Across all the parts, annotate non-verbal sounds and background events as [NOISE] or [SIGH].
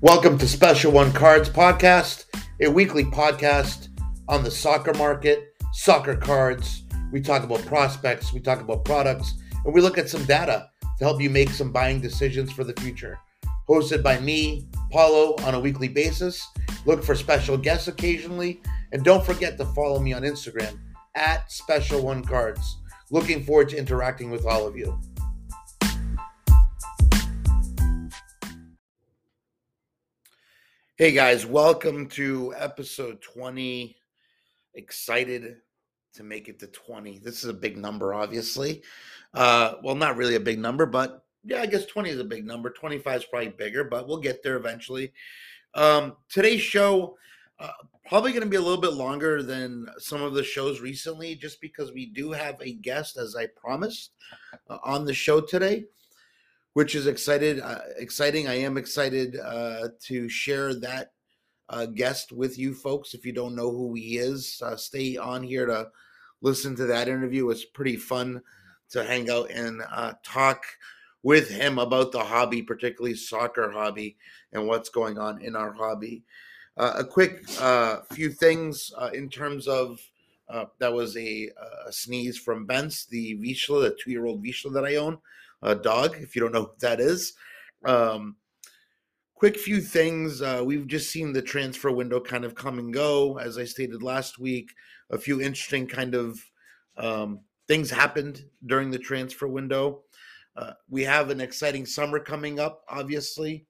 Welcome to Special One Cards Podcast, a weekly podcast on the soccer market, soccer cards. We talk about prospects, we talk about products, and we look at some data to help you make some buying decisions for the future. Hosted by me, Paulo, on a weekly basis. Look for special guests occasionally, and don't forget to follow me on Instagram at Special One Cards. Looking forward to interacting with all of you. Hey guys, welcome to episode 20. Excited to make it to 20. This is a big number, obviously. Uh, well, not really a big number, but yeah, I guess 20 is a big number. 25 is probably bigger, but we'll get there eventually. Um, today's show uh, probably going to be a little bit longer than some of the shows recently, just because we do have a guest, as I promised, uh, on the show today which is excited uh, exciting. I am excited uh, to share that uh, guest with you folks. If you don't know who he is, uh, stay on here to listen to that interview. It's pretty fun to hang out and uh, talk with him about the hobby, particularly soccer hobby, and what's going on in our hobby. Uh, a quick few things in terms of. that was a, a, sneeze from Bence, the Vizsla, the two-year-old Vizsla that I own uh, dog, if you don't know what that is. Um, quick few things. Uh, we've just seen the transfer window kind of come and go. As I stated last week, a few interesting kind of um, things happened during the transfer window. Uh, we have an exciting summer coming up, obviously.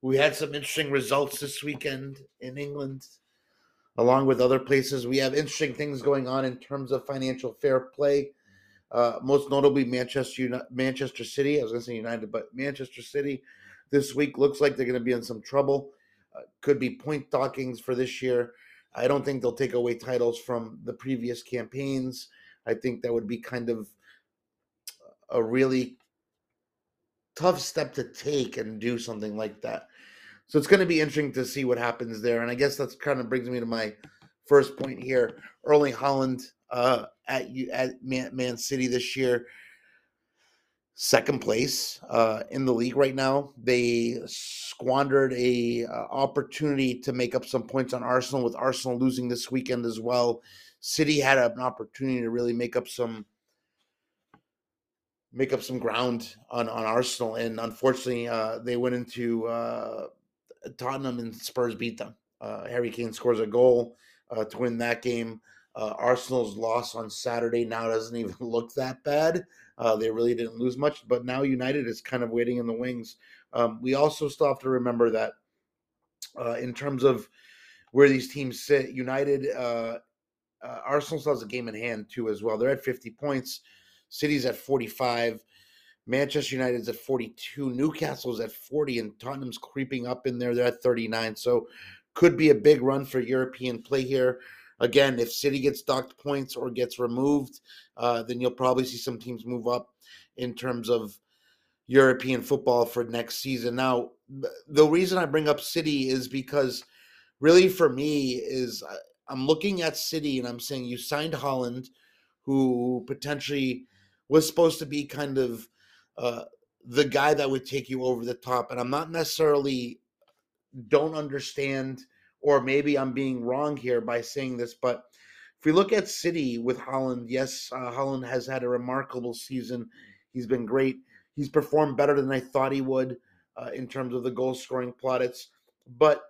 We had some interesting results this weekend in England, along with other places. We have interesting things going on in terms of financial fair play uh, most notably Manchester Manchester City. I was going to say United, but Manchester City this week looks like they're going to be in some trouble. Uh, could be point dockings for this year. I don't think they'll take away titles from the previous campaigns. I think that would be kind of a really tough step to take and do something like that. So it's going to be interesting to see what happens there. And I guess that's kind of brings me to my first point here. Erling Haaland uh, at at Man, Man City this year. Second place uh, in the league right now. They squandered a uh, opportunity to make up some points on Arsenal. With Arsenal losing this weekend as well, City had an opportunity to really make up some make up some ground on on Arsenal, and unfortunately, uh, they went into uh, Tottenham and Spurs beat them. Uh, Harry Kane scores a goal uh, to win that game. Uh, Arsenal's loss on Saturday now doesn't even [LAUGHS] look that bad. Uh, they really didn't lose much, but now United is kind of waiting in the wings. Um, we also still have to remember that uh, in terms of where these teams sit, United, uh, uh, Arsenal still has a game in hand too as well. They're at 50 points. City's at 45. Manchester United's at 42. Newcastle's at 40, and Tottenham's creeping up in there. They're at 39. So could be a big run for European play here. Again, if City gets docked points or gets removed, uh, then you'll probably see some teams move up in terms of European football for next season. Now, the reason I bring up City is because really for me is uh, I'm looking at City and I'm saying you signed Haaland, who potentially was supposed to be kind of uh, the guy that would take you over the top, and I'm not necessarily don't understand or maybe I'm being wrong here by saying this, but if we look at City with Haaland, yes, uh, Haaland has had a remarkable season. He's been great. He's performed better than I thought he would uh, in terms of the goal scoring plaudits. But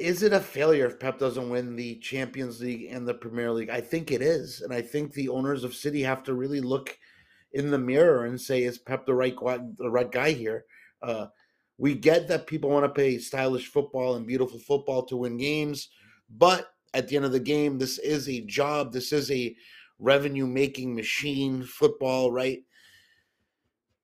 is it a failure if Pep doesn't win the Champions League and the Premier League? I think it is. And I think the owners of City have to really look in the mirror and say, is Pep the right, the right guy here? Uh, we get that people want to play stylish football and beautiful football to win games, but at the end of the game, this is a job. This is a revenue making machine, football, right?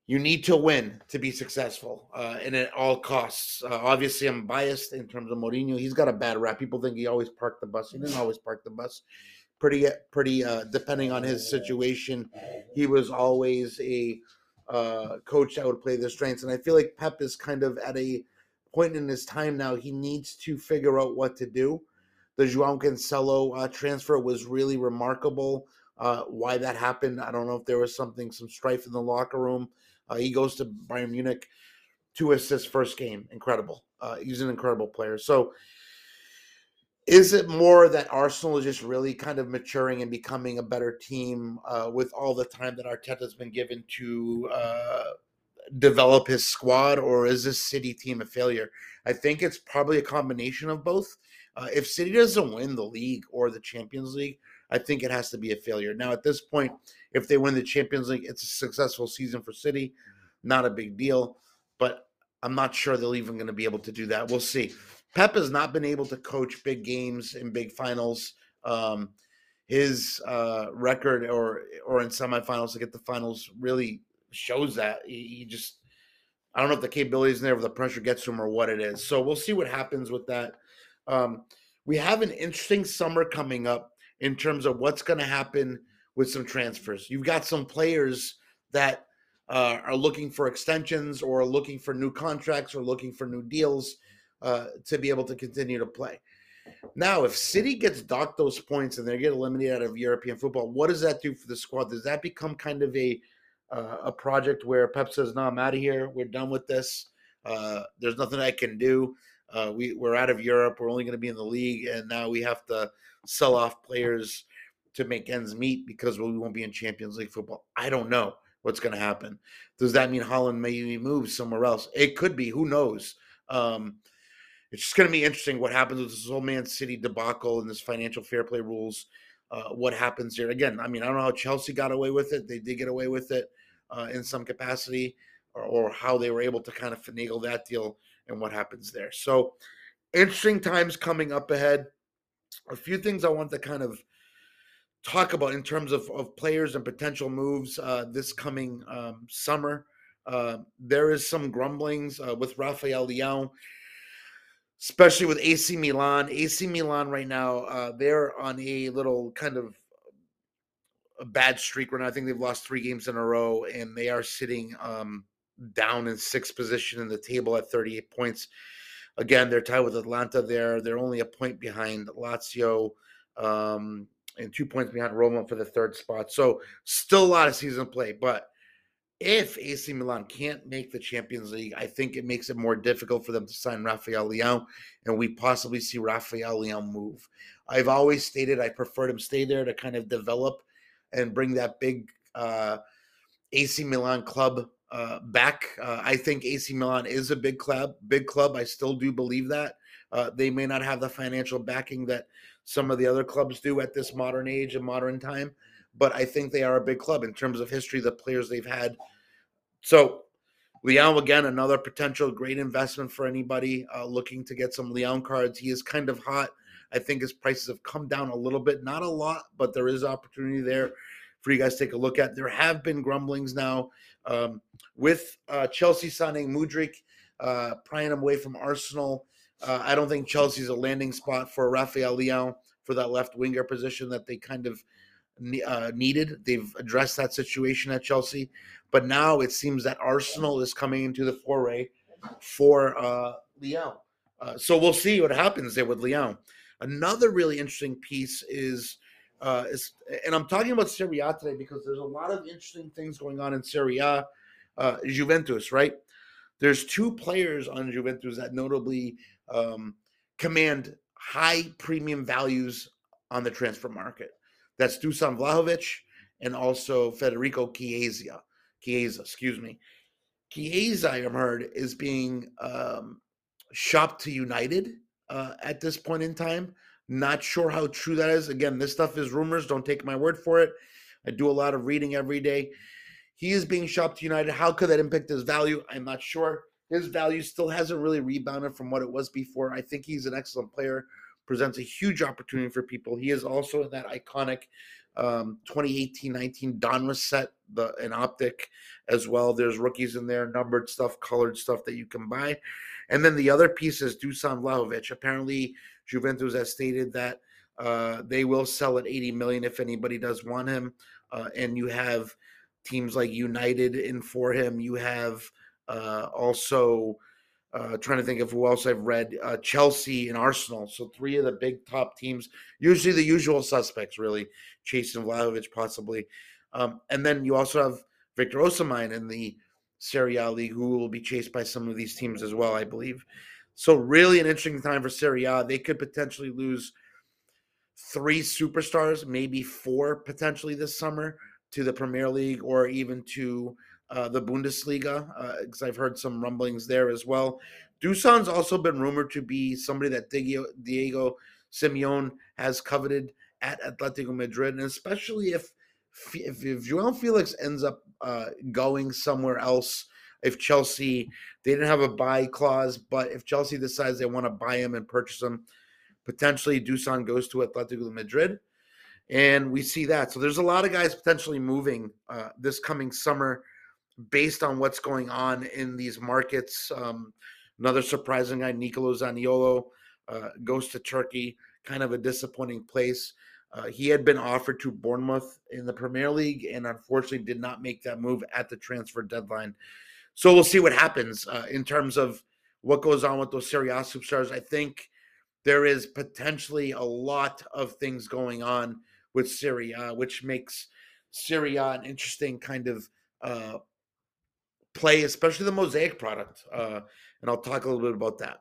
You need to win to be successful, uh, and at all costs. Uh, obviously, I'm biased in terms of Mourinho. He's got a bad rap. People think he always parked the bus. He didn't always park the bus. Pretty, pretty. Uh, depending on his situation, he was always a uh, coach that would play their strengths. And I feel like Pep is kind of at a point in his time now. He needs to figure out what to do. The João Cancelo uh, transfer was really remarkable. Uh, why that happened, I don't know if there was something, some strife in the locker room. Uh, he goes to Bayern Munich. two assists first game. Incredible. Uh, he's an incredible player. So is it more that Arsenal is just really kind of maturing and becoming a better team uh, with all the time that Arteta's been given to uh, develop his squad, or is this City team a failure? I think it's probably a combination of both. Uh, if City doesn't win the league or the Champions League, I think it has to be a failure. Now, at this point, if they win the Champions League, it's a successful season for City. Not a big deal, but I'm not sure they're even going to be able to do that. We'll see. Pep has not been able to coach big games in big finals. Um, his uh, record or or in semifinals to get the finals really shows that he, he, just I don't know if the capabilities in there, if the pressure gets to him or what it is. So we'll see what happens with that. Um, we have an interesting summer coming up in terms of what's going to happen with some transfers. You've got some players that uh, are looking for extensions or looking for new contracts or looking for new deals uh, to be able to continue to play. Now, if City gets docked those points and they get eliminated out of European football, what does that do for the squad? Does that become kind of a uh, a project where Pep says, "No, I'm out of here. We're done with this. Uh, there's nothing I can do. Uh, we we're out of Europe. We're only going to be in the league, and now we have to sell off players to make ends meet because we won't be in Champions League football." I don't know what's going to happen. Does that mean Haaland maybe moves somewhere else? It could be. Who knows? Um, it's just going to be interesting what happens with this whole Man City debacle and this financial fair play rules. Uh, what happens here? Again, I mean, I don't know how Chelsea got away with it. They did get away with it uh, in some capacity, or, or, how they were able to kind of finagle that deal and what happens there. So, interesting times coming up ahead. A few things I want to kind of talk about in terms of, of players and potential moves uh, this coming um, summer. Uh, there is some grumblings uh, with Rafael Leão especially with AC Milan. AC Milan right now, uh, they're on a little kind of a bad streak right now. I think they've lost three games in a row, and they are sitting um, down in sixth position in the table at 38 points. Again, they're tied with Atalanta there. They're only a point behind Lazio um, and two points behind Roma for the third spot. So still a lot of season play, but if AC Milan can't make the Champions League, I think it makes it more difficult for them to sign Rafael Leão, and we possibly see Rafael Leão move. I've always stated I preferred him stay there to kind of develop and bring that big uh, AC Milan club uh, back. Uh, I think AC Milan is a big club. Big club. I still do believe that. Uh, they may not have the financial backing that some of the other clubs do at this modern age and modern time but I think they are a big club in terms of history, the players they've had. So, Leão again, another potential great investment for anybody uh, looking to get some Leão cards. He is kind of hot. I think his prices have come down a little bit, not a lot, but there is opportunity there for you guys to take a look at. There have been grumblings now um, with uh, Chelsea signing Mudryk, uh, prying him away from Arsenal. Uh, I don't think Chelsea's a landing spot for Rafael Leão for that left winger position that they kind of uh, needed. They've addressed that situation at Chelsea, but now it seems that Arsenal is coming into the foray for uh, Leão. Uh, so we'll see what happens there with Leão. Another really interesting piece is, uh, is, and I'm talking about Serie A today because there's a lot of interesting things going on in Serie A. Uh, Juventus, right? There's two players on Juventus that notably um, command high premium values on the transfer market. That's Dusan Vlahovic and also Federico Chiesa. Chiesa, excuse me. Chiesa, I have heard, is being um, shopped to United uh, at this point in time. Not sure how true that is. Again, this stuff is rumors. Don't take my word for it. I do a lot of reading every day. He is being shopped to United. How could that impact his value? I'm not sure. His value still hasn't really rebounded from what it was before. I think he's an excellent player presents a huge opportunity for people. He is also in that iconic um, 2018-19 Donruss set, the an optic as well. There's rookies in there, numbered stuff, colored stuff that you can buy. And then the other piece is Dusan Vlahovic. Apparently, Juventus has stated that uh, they will sell at 80 million if anybody does want him. Uh, and you have teams like United in for him. You have uh, also uh, trying to think of who else I've read. Uh, Chelsea and Arsenal. So three of the big top teams, usually the usual suspects, really. Chasing Vlahovic, possibly. Um, and then you also have Victor Osimhen in the Serie A league, who will be chased by some of these teams as well, I believe. So really an interesting time for Serie A. They could potentially lose three superstars, maybe four potentially this summer to the Premier League or even to uh, the Bundesliga, because uh, I've heard some rumblings there as well. Dusan's also been rumored to be somebody that Diego, Diego Simeone has coveted at Atletico Madrid, and especially if if, if João Felix ends up uh, going somewhere else, if Chelsea they didn't have a buy clause, but if Chelsea decides they want to buy him and purchase him, potentially Dusan goes to Atletico Madrid, and we see that. So there's a lot of guys potentially moving uh, this coming summer based on what's going on in these markets. Um, another surprising guy, Nicolo Zaniolo, uh, goes to Turkey. Kind of a disappointing place. Uh, he had been offered to Bournemouth in the Premier League and unfortunately did not make that move at the transfer deadline. So we'll see what happens uh, in terms of what goes on with those Serie A superstars. I think there is potentially a lot of things going on with Serie A, which makes Serie A an interesting kind of uh, play, especially the Mosaic product. Uh, and I'll talk a little bit about that.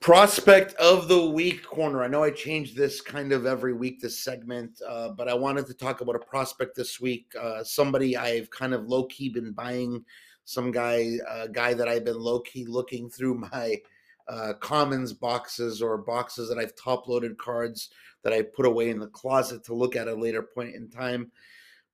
Prospect of the week corner. I know I change this kind of every week, this segment, uh, but I wanted to talk about a prospect this week. Uh, somebody I've kind of low key been buying, some guy, a guy that I've been low key looking through [LAUGHS] my uh, commons boxes or boxes that I've top loaded cards that I put away in the closet to look at a later point in time.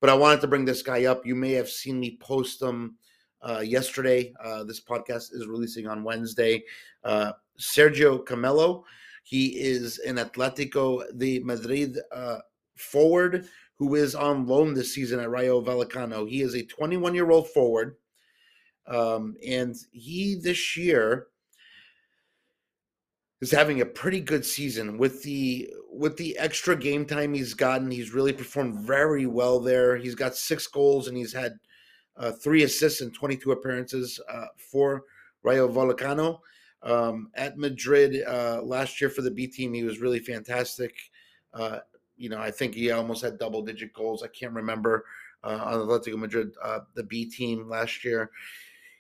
But I wanted to bring this guy up. You may have seen me post him uh, yesterday. Uh, this podcast is releasing on Wednesday. Uh, Sergio Camello. He is an Atletico de Madrid uh, forward who is on loan this season at Rayo Vallecano. He is a 21 year old forward. Um, and he this year is having a pretty good season with the with the extra game time he's gotten. He's really performed very well there. He's got six goals and he's had uh, three assists and 22 appearances uh, for Rayo Vallecano. Um, at Madrid uh, last year for the B team, he was really fantastic. Uh, you know, I think he almost had double digit goals. I can't remember uh, on Atletico Madrid, uh, the B team last year.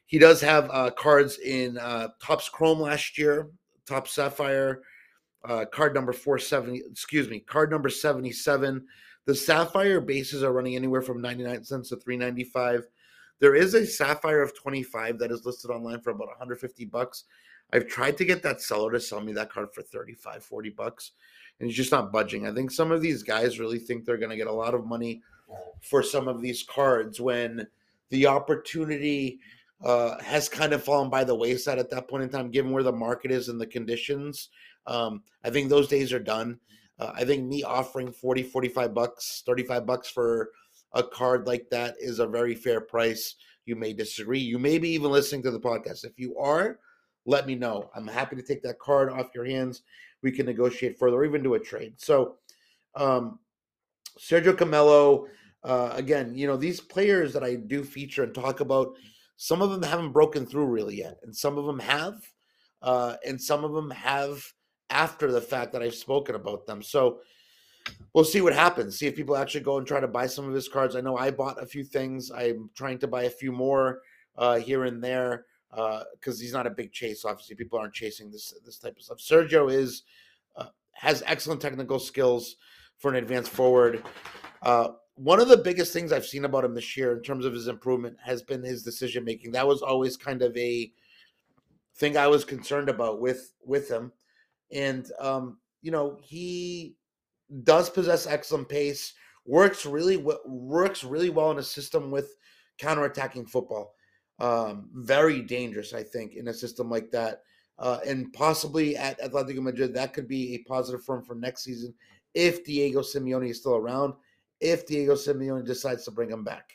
He does have cards in Topps Chrome last year, Topps Sapphire, uh, card number 470, excuse me, card number 77. The Sapphire bases are running anywhere from 99 cents to 395. There is a Sapphire of 25 that is listed online for about 150 bucks. I've tried to get that seller to sell me that card for 35, 40 bucks, and he's just not budging. I think some of these guys really think they're going to get a lot of money for some of these cards when the opportunity uh, has kind of fallen by the wayside at that point in time, given where the market is and the conditions. Um, I think those days are done. Uh, I think me offering 40, 45 bucks, 35 bucks for a card like that is a very fair price. You may disagree. You may be even listening to the podcast. If you are, let me know. I'm happy to take that card off your hands. We can negotiate further or even do a trade. So, um, Sergio Camello, uh, again, you know, these players that I do feature and talk about, some of them haven't broken through really yet, and some of them have, uh, and some of them have after the fact that I've spoken about them. So, we'll see what happens. See if people actually go and try to buy some of his cards. I know I bought a few things. I'm trying to buy a few more uh, here and there because uh, he's not a big chase. Obviously, people aren't chasing this this type of stuff. Sergio is uh, has excellent technical skills for an advanced forward. One of the biggest things I've seen about him this year in terms of his improvement has been his decision making. That was always kind of a thing I was concerned about with with him, and um, you know he does possess excellent pace. Works really works really well in a system with counterattacking football um, very dangerous, I think, in a system like that. Uh, and possibly at Atletico Madrid, that could be a positive for him for next season if Diego Simeone is still around, if Diego Simeone decides to bring him back.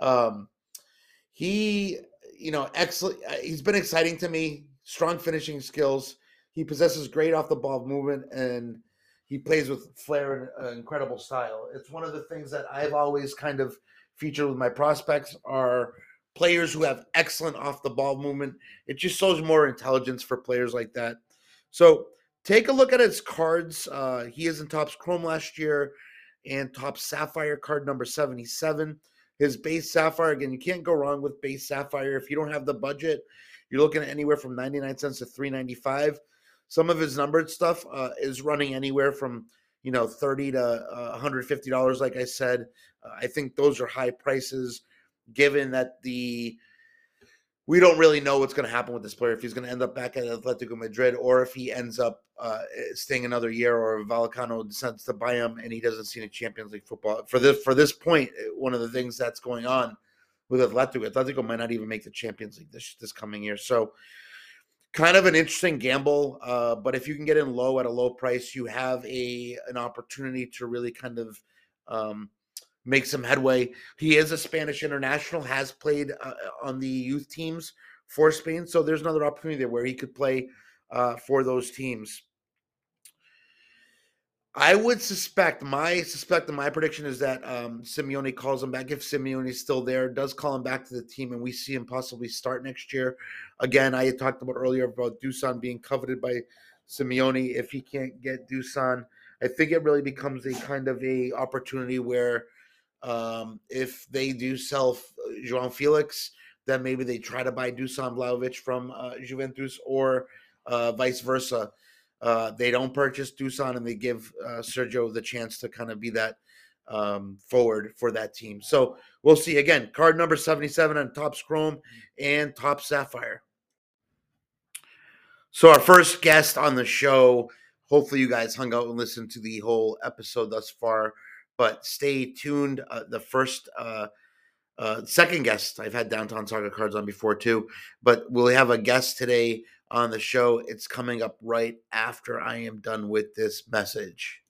Um, he, you know, excellent. Uh, he's been exciting to me. Strong finishing skills. He possesses great off the ball movement and he plays with flair and uh, incredible style. It's one of the things that I've always kind of featured with my prospects are – players who have excellent off the ball movement. It just shows more intelligence for players like that. So take a look at his cards. Uh, he is in Topps Chrome last year, and Topps Sapphire card number 77. His base Sapphire, again, you can't go wrong with base Sapphire. If you don't have the budget, you're looking at anywhere from 99 cents to 395. Some of his numbered stuff uh, is running anywhere from you know 30 to uh, 150 dollars like i said uh, i think those are high prices given that the we don't really know what's going to happen with this player if he's going to end up back at Atletico Madrid or if he ends up uh, staying another year or Vallecano decides to buy him and he doesn't see any Champions League football. For this for this point, uh, one of the things that's going on with Atletico, Atletico might not even make the Champions League this this coming year. So kind of an interesting gamble. Uh, but if you can get in low at a low price, you have a an opportunity to really kind of um, make some headway. He is a Spanish international, has played uh, on the youth teams for Spain, so there's another opportunity there where he could play uh, for those teams. I would suspect my suspect and my prediction is that um, Simeone calls him back if Simeone's still there, does call him back to the team, and we see him possibly start next year. Again, I had talked about earlier about Dusan being coveted by Simeone. If he can't get Dusan, I think it really becomes a kind of a opportunity where um, if they do sell João Felix, then maybe they try to buy Dusan Vlahovic from uh, Juventus or uh, vice versa. Uh, they don't purchase Dusan and they give uh, Sergio the chance to kind of be that um, forward for that team. So we'll see. Again, card number 77 on Topps Chrome and Topps Sapphire. So our first guest on the show, hopefully you guys hung out and listened to the whole episode thus far but stay tuned. Uh, the first, uh, uh, second guest I've had Downtown Soccer Cards on before too, but we'll have a guest today on the show. It's coming up right after I am done with this message.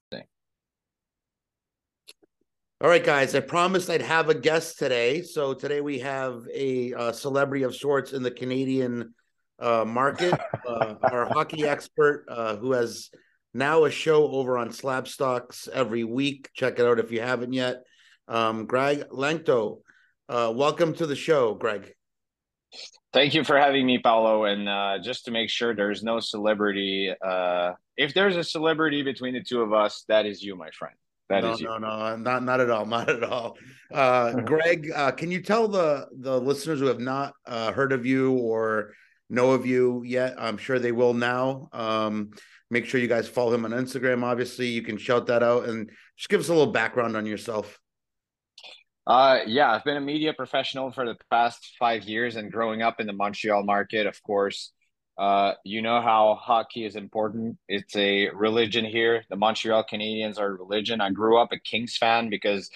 All right, guys. I promised I'd have a guest today. So today we have a, a uh, celebrity of sorts in the Canadian uh, market, [LAUGHS] uh, our hockey expert uh, who has now a show over on Slabstox every week. Check it out if you haven't yet. Um, Greg Lanctot, uh, welcome to the show, Greg. Thank you for having me, Paulo. And uh, just to make sure there's no celebrity, uh, if there's a celebrity between the two of us, that is you, my friend. That no, is you. No, no, not not at all, not at all. Uh, [LAUGHS] Greg, uh, can you tell the the listeners who have not uh, heard of you or know of you yet? I'm sure they will now. Um, Make sure you guys follow him on Instagram. Obviously, you can shout that out and just give us a little background on yourself. Uh, yeah, I've been a media professional for the past five years and growing up in the Montreal market, of course. Uh, you know how hockey is important. It's a religion here. The Montreal Canadiens are religion. I grew up a Kings fan because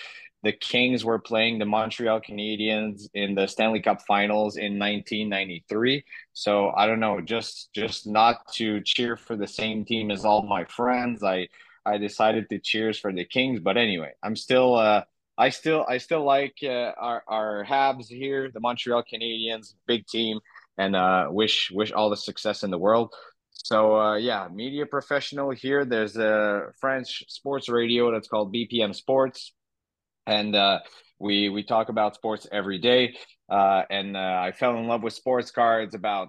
the Kings were playing the Montreal Canadiens in the Stanley Cup Finals in 1993. So I don't know, just just not to cheer for the same team as all my friends. I I decided to cheers for the Kings, but anyway, I'm still uh I still I still like uh, our our Habs here, the Montreal Canadiens, big team, and uh, wish wish all the success in the world. So uh, yeah, media professional here. There's a French sports radio that's called BPM Sports and uh, we we talk about sports every day. Uh, and uh, I fell in love with sports cards about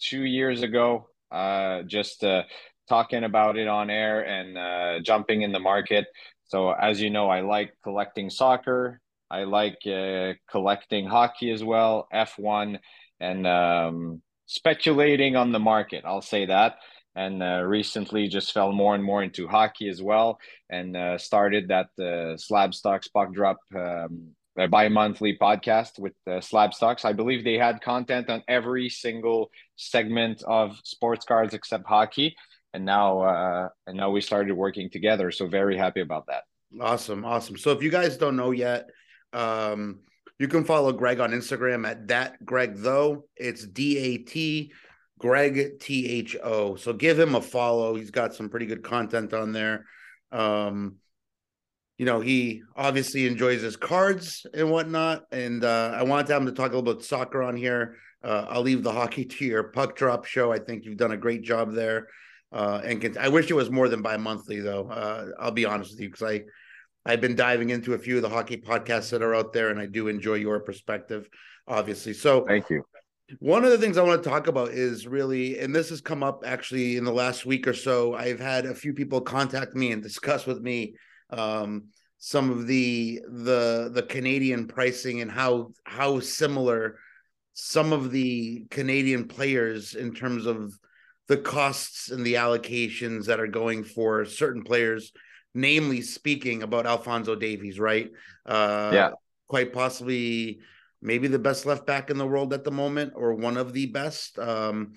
two years ago. Uh, just uh, talking about it on air and uh, jumping in the market. So as you know, I like collecting soccer. I like collecting hockey as well, F one, and um, speculating on the market. I'll say that and uh, recently just fell more and more into hockey as well and uh, started that uh, Slabstox puck drop um, bi-monthly podcast with uh, Slabstox. I believe they had content on every single segment of sports cards except hockey. And now uh, and now we started working together. So very happy about that. Awesome awesome. So if you guys don't know yet um, you can follow greg on instagram at that greg though. It's d-a-t Greg T H O. So give him a follow. He's got some pretty good content on there. Um, you know, he obviously enjoys his cards and whatnot. And uh, I wanted to have him to talk a little bit soccer on here. Uh, I'll leave the hockey [LAUGHS] to your puck drop show. I think you've done a great job there. Uh, and I wish it was more than bi-monthly though. Uh, I'll be honest with you because I I've been diving into a few of the hockey podcasts that are out there, and I do enjoy your perspective, obviously. So thank you. One of the things I want to talk about is really, and this has come up actually in the last week or so. I've had a few people contact me and discuss with me um, some of the the the Canadian pricing and how how similar some of the Canadian players in terms of the costs and the allocations that are going for certain players, namely speaking about Alfonso Davies, right? Uh, yeah, quite possibly maybe the best left back in the world at the moment, or one of the best. Um,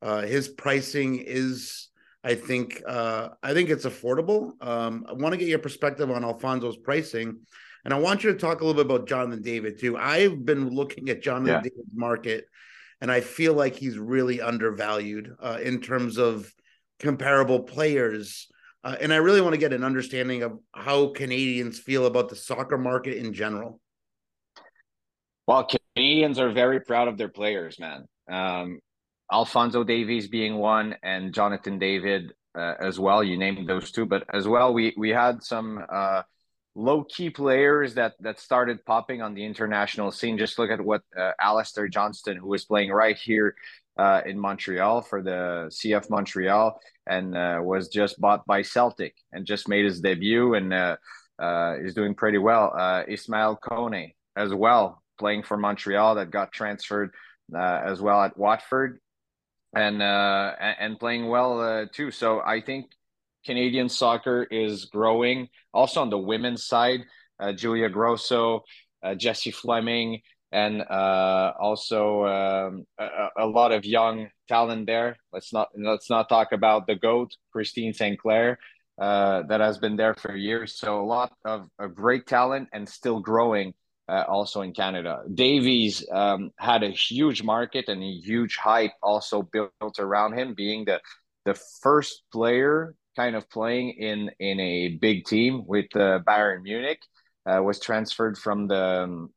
uh, his pricing is, I think, uh, I think it's affordable. Um, I want to get your perspective on Alfonso's pricing, and I want you to talk a little bit about Jonathan David too. I've been looking at Jonathan yeah. David's market, and I feel like he's really undervalued uh, in terms of comparable players. Uh, and I really want to get an understanding of how Canadians feel about the soccer market in general. Well, Canadians are very proud of their players, man. Um, Alfonso Davies being one, and Jonathan David uh, as well. You named those two, but as well, we we had some uh, low key players that that started popping on the international scene. Just look at what uh, Alistair Johnston, who was playing right here uh, in Montreal for the CF Montreal, and uh, was just bought by Celtic and just made his debut and uh, uh, is doing pretty well. Uh, Ismaël Koné as well, playing for Montreal, that got transferred as well at Watford. And and playing well too. So I think Canadian soccer is growing. Also on the women's side, uh, Julia Grosso, uh, Jessie Fleming, and uh, also um, a, a, lot of young talent there. Let's not let's not talk about the goat Christine Sinclair uh, that has been there for years. So a lot of, of great talent and still growing. Uh, also in Canada, Davies um, had a huge market and a huge hype also built around him, being the the first player kind of playing in in a big team with uh, Bayern Munich. Uh, was transferred from the um,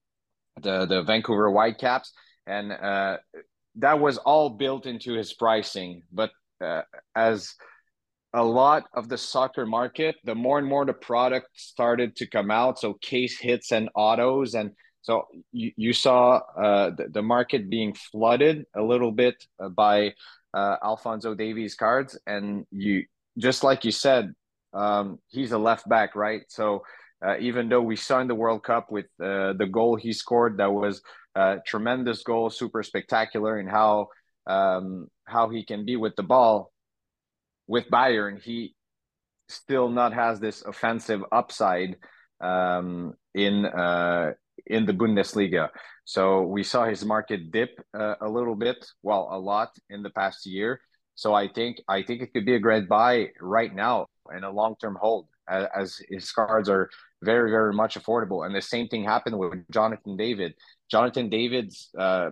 the the Vancouver Whitecaps, and uh, that was all built into his pricing. But uh, as a lot of the soccer market, the more and more the product started to come out, so case hits and autos, and so you, you saw uh, the, the market being flooded a little bit by uh, Alfonso Davies cards, and you just like you said, um, he's a left back, right? So uh, even though we in the World Cup with uh, the goal he scored, that was a tremendous goal, super spectacular, and how um, how he can be with the ball. With Bayern, he still not has this offensive upside um, in uh, in the Bundesliga. So we saw his market dip uh, a little bit, well, a lot in the past year. So I think I think it could be a great buy right now and a long term hold as, as his cards are very very much affordable. And the same thing happened with Jonathan David. Jonathan David's uh,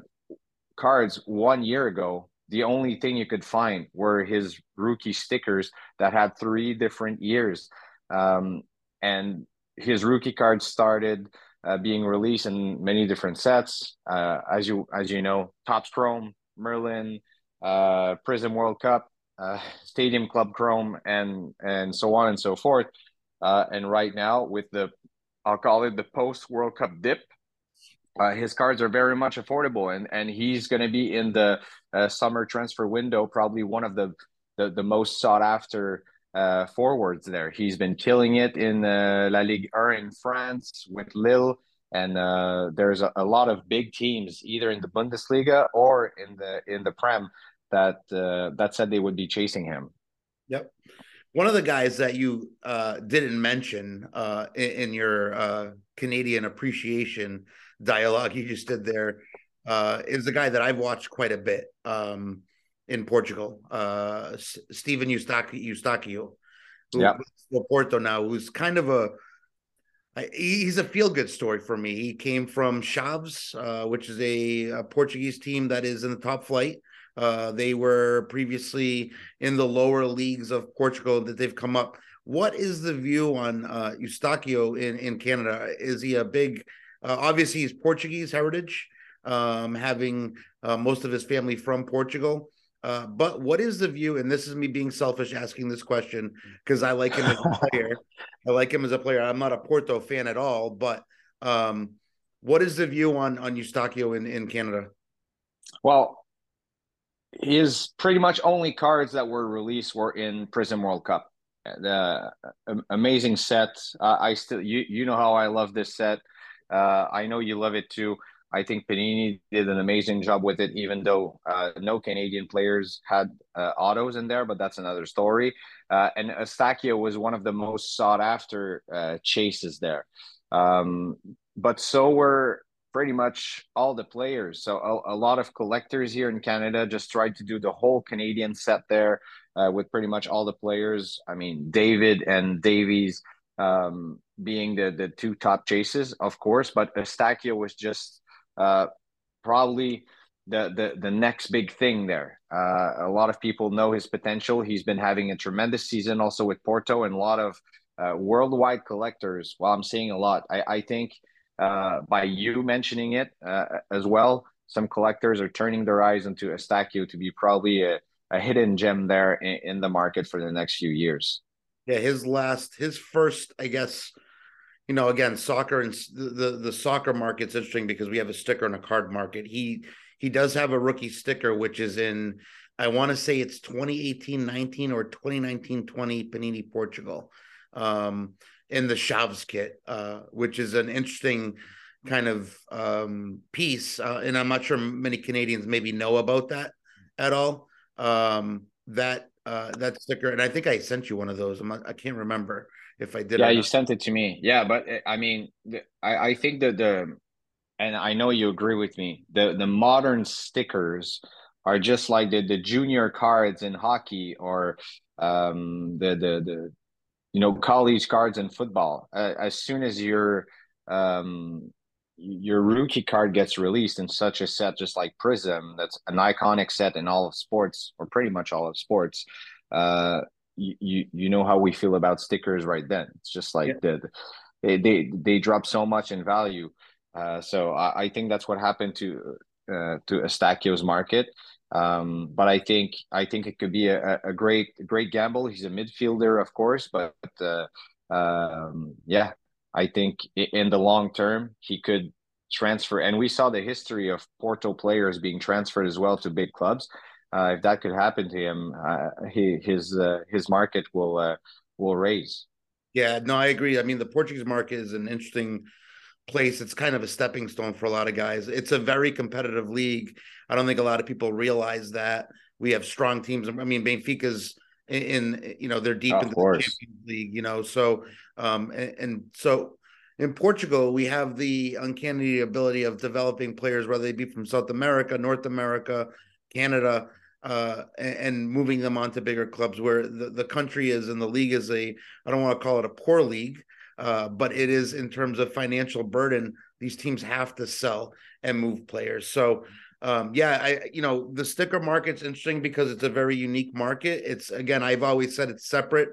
cards one year ago. The only thing you could find were his rookie stickers that had three different years, um, and his rookie cards started uh, being released in many different sets. Uh, as you as you know, Topps Chrome, Merlin, uh, Prizm World Cup, uh, Stadium Club Chrome, and and so on and so forth. Uh, and right now, with the I'll call it the post World Cup dip, uh, his cards are very much affordable, and and he's going to be in the uh, summer transfer window, probably one of the the, the most sought after uh, forwards there. He's been killing it in uh, La Ligue 1 in France with Lille and uh, there's a, a, lot of big teams either in the Bundesliga or in the in the Prem that uh, that said they would be chasing him. Yep. One of the guys that you didn't mention in, in, your Canadian appreciation dialogue he just did there uh, is the guy that I've watched quite a bit um, in Portugal, uh, Stephen Eustáquio, who yep. Porto now, who's kind of a he's a feel good story for me. He came from Chaves, uh, which is a, a, Portuguese team that is in the top flight. Uh, they were previously in the lower leagues of Portugal that they've come up. What is the view on uh, Eustáquio in, in Canada? Is he a big, uh, obviously, he's Portuguese heritage, um, having uh, most of his family from Portugal. Uh, but what is the view? And this is me being selfish asking this question because I like him as a [LAUGHS] player. I like him as a player. I'm not a Porto fan at all, but um, what is the view on on Eustáquio in in Canada? Well, his pretty much only cards that were released were in Prizm World Cup, the amazing set. Uh, I still you you know how I love this set. Uh, I know you love it too. I think Panini did an amazing job with it, even though uh, no Canadian players had uh, autos in there, but that's another story. Uh, and Eustaquio was one of the most sought after uh, chases there. Um, but so were pretty much all the players. So a, a, lot of collectors here in Canada just tried to do the whole Canadian set there uh, with pretty much all the players. I mean, David and Davies um, being the the two top chases, of course, but Eustaquio was just uh, probably the, the the next big thing there. Uh, a lot of people know his potential. He's been having a tremendous season also with Porto and a lot of uh, worldwide collectors. Well, I'm seeing a lot. I, I think uh, by you mentioning it uh, as well, some collectors are turning their eyes into Eustaquio to be probably a, a hidden gem there in the market for the next few years. Yeah, his last, his first, I guess, you know, again, soccer and the, the, soccer market's interesting because we have a sticker and a card market. He he does have a rookie sticker, which is in I want to say it's 2018-19 or 2019-20 Panini Portugal. Um, in the Chaves kit, uh, which is an interesting kind of um, piece. Uh, and I'm not sure many Canadians maybe know about that at all. Um, that uh, that sticker, and I think I sent you one of those. I'm not, I can't remember if I did. Yeah, you sent it to me. Yeah, but eh, I mean, I, I think that the, and I know you agree with me. The the modern stickers are just like the the junior cards in hockey or um, the the the you know college cards in football uh, as soon as your um your rookie card gets released in such a set just like Prizm that's an iconic set in all of sports or pretty much all of sports uh you you, you know how we feel about stickers right then it's just like yeah. the, they, they they drop so much in value uh so i, I think that's what happened to uh, to Eustaquio's market um, but I think I think it could be a, a great great gamble. He's a midfielder, of course, but uh, um, yeah, I think in the long term he could transfer. And we saw the history of Porto players being transferred as well to big clubs. Uh, if that could happen to him, uh, he, his uh, his market will uh, will raise. Yeah, no, I agree. I mean, the Portuguese market is an interesting place. It's kind of a stepping stone for a lot of guys. It's a very competitive league. I don't think a lot of people realize that we have strong teams. I mean, Benfica's in, in you know, they're deep in the Champions League, you know, so um and, and, so in Portugal, we have the uncanny ability of developing players, whether they be from South America, North America, Canada, uh, and, and, moving them on to bigger clubs where the, the country is and the league is a, I don't want to call it a poor league, uh, but it is in terms of financial burden. These teams have to sell and move players. So, um, yeah, I you know the sticker market's interesting because it's a very unique market. It's again, I've always said it's separate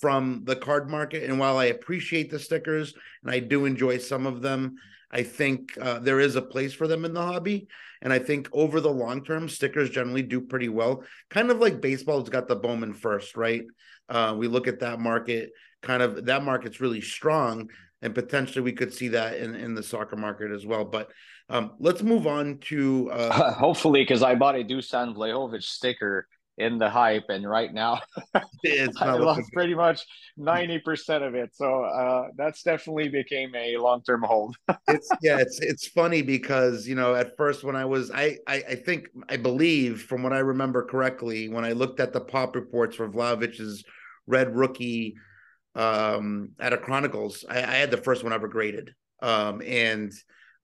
from the card market, and while I appreciate the stickers and I do enjoy some of them, I think uh, there is a place for them in the hobby. And I think over the long term, stickers generally do pretty well. Kind of like baseball, it's got the Bowman first, right? Uh, we look at that market kind of that market's really strong and potentially we could see that in, in the soccer market as well. But um, let's move on to uh, [LAUGHS] hopefully because I bought a Dusan Vlahovic sticker in the hype, and right now [LAUGHS] it's I lost [LAUGHS] pretty much ninety percent of it. So uh, that's definitely became a long term hold. it's yeah, it's it's funny because you know at first when I was I, I I think I believe from what I remember correctly when I looked at the pop reports for Vlahovic's red rookie um, at a Chronicles. I, I, had the first one ever graded, um, and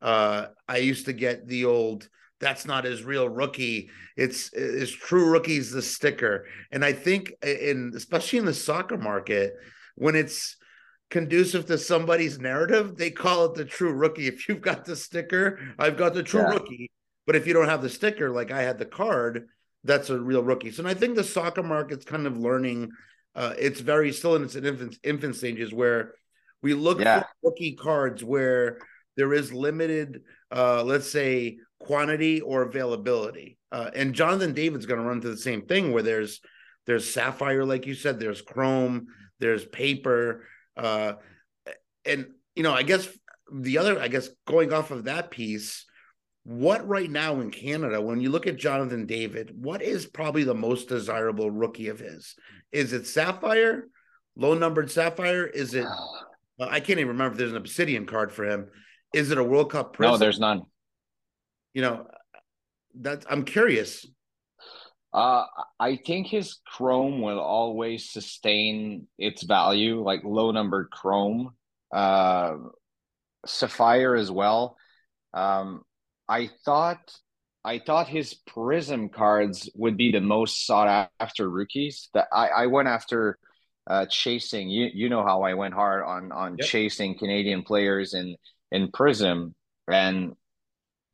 uh, I used to get the old. That's not his real rookie. It's his true rookie's the sticker, and I think in especially in the soccer market when it's conducive to somebody's narrative, they call it the true rookie. If you've got the sticker, I've got the true yeah. rookie. But if you don't have the sticker, like I had the card, that's a real rookie. So and I think the soccer market's kind of learning uh, it's very still in its infant infant stages where we look yeah. for rookie cards where there is limited, uh, let's say, quantity or availability. Uh, and Jonathan David's going to run to the same thing where there's there's sapphire, like you said, there's chrome, there's paper, uh, and you know, I guess the other, I guess, going off of that piece, what right now in Canada, when you look at Jonathan David, what is probably the most desirable rookie of his? Is it Sapphire low numbered sapphire? Is it? [SIGHS] I can't even remember if there's an obsidian card for him. Is it a World Cup? Prizm? No, there's none. You know, that I'm curious. Uh, I think his chrome will always sustain its value, like low numbered chrome, uh, sapphire as well. Um, I thought I thought his Prizm cards would be the most sought after rookies. That I, I went after uh, chasing. You you know how I went hard on on yep. chasing Canadian players in in Prizm, and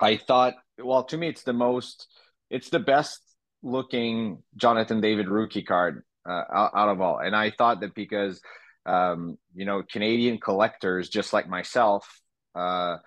I thought, well, to me, it's the most, it's the best looking Jonathan David rookie card uh, out, of all. And I thought that because um, you know Canadian collectors, just like myself, uh,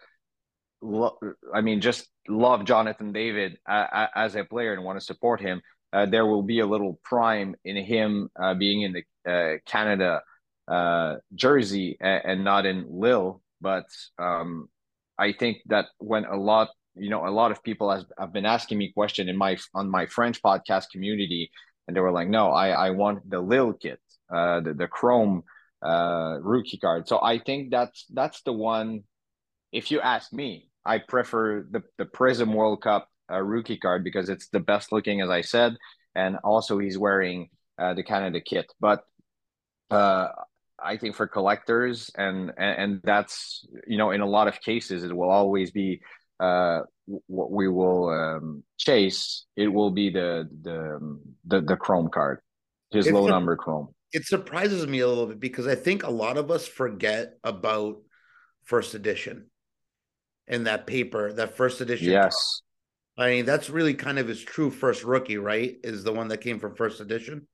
lo- I mean, just love Jonathan David uh, as a player and want to support him. Uh, there will be a little prime in him uh, being in the uh, Canada uh, jersey and, and, not in Lille. But um, I think that when a lot, you know, a lot of people has, have been asking me question in my on my French podcast community, and they were like, "No, I I want the Lille kit, uh, the the Chrome uh, rookie card." So I think that's that's the one. If you ask me, I prefer the the Prizm World Cup uh, rookie card because it's the best looking, as I said, and also he's wearing uh, the Canada kit. But uh, I think for collectors, and, and and that's you know in a lot of cases it will always be uh, what we will um, chase. It will be the the the, the Chrome card, his it's low a, number Chrome. It surprises me a little bit because I think a lot of us forget about first edition and that paper, that first edition. Yes. I mean, that's really kind of his true first rookie, right? Is the one that came from first edition.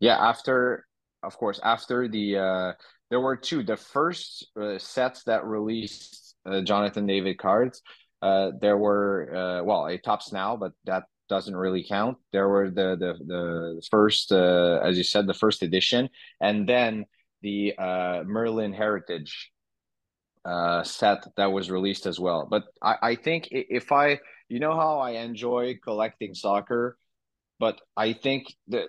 Yeah, after of course after the uh there were two the first uh, sets that released uh, Jonathan David cards. Uh, there were uh, well, it Topps now, but that doesn't really count. There were the the the first, uh, as you said, the first edition, and then the uh, Merlin Heritage uh, set that was released as well. But I, I think if I, you know how I enjoy collecting soccer, but I think that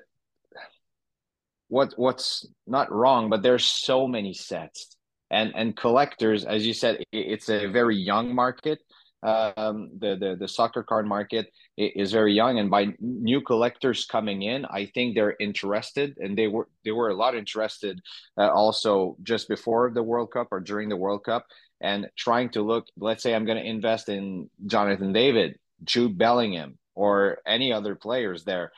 what what's not wrong, but there's so many sets and and collectors, as you said, it's a very young market. Um, the, the the soccer card market is very young, and by new collectors coming in, I think they're interested, and they were they were a lot interested uh, also just before the World Cup or during the World Cup, and trying to look. Let's say I'm going to invest in Jonathan David, Jude Bellingham, or any other players there,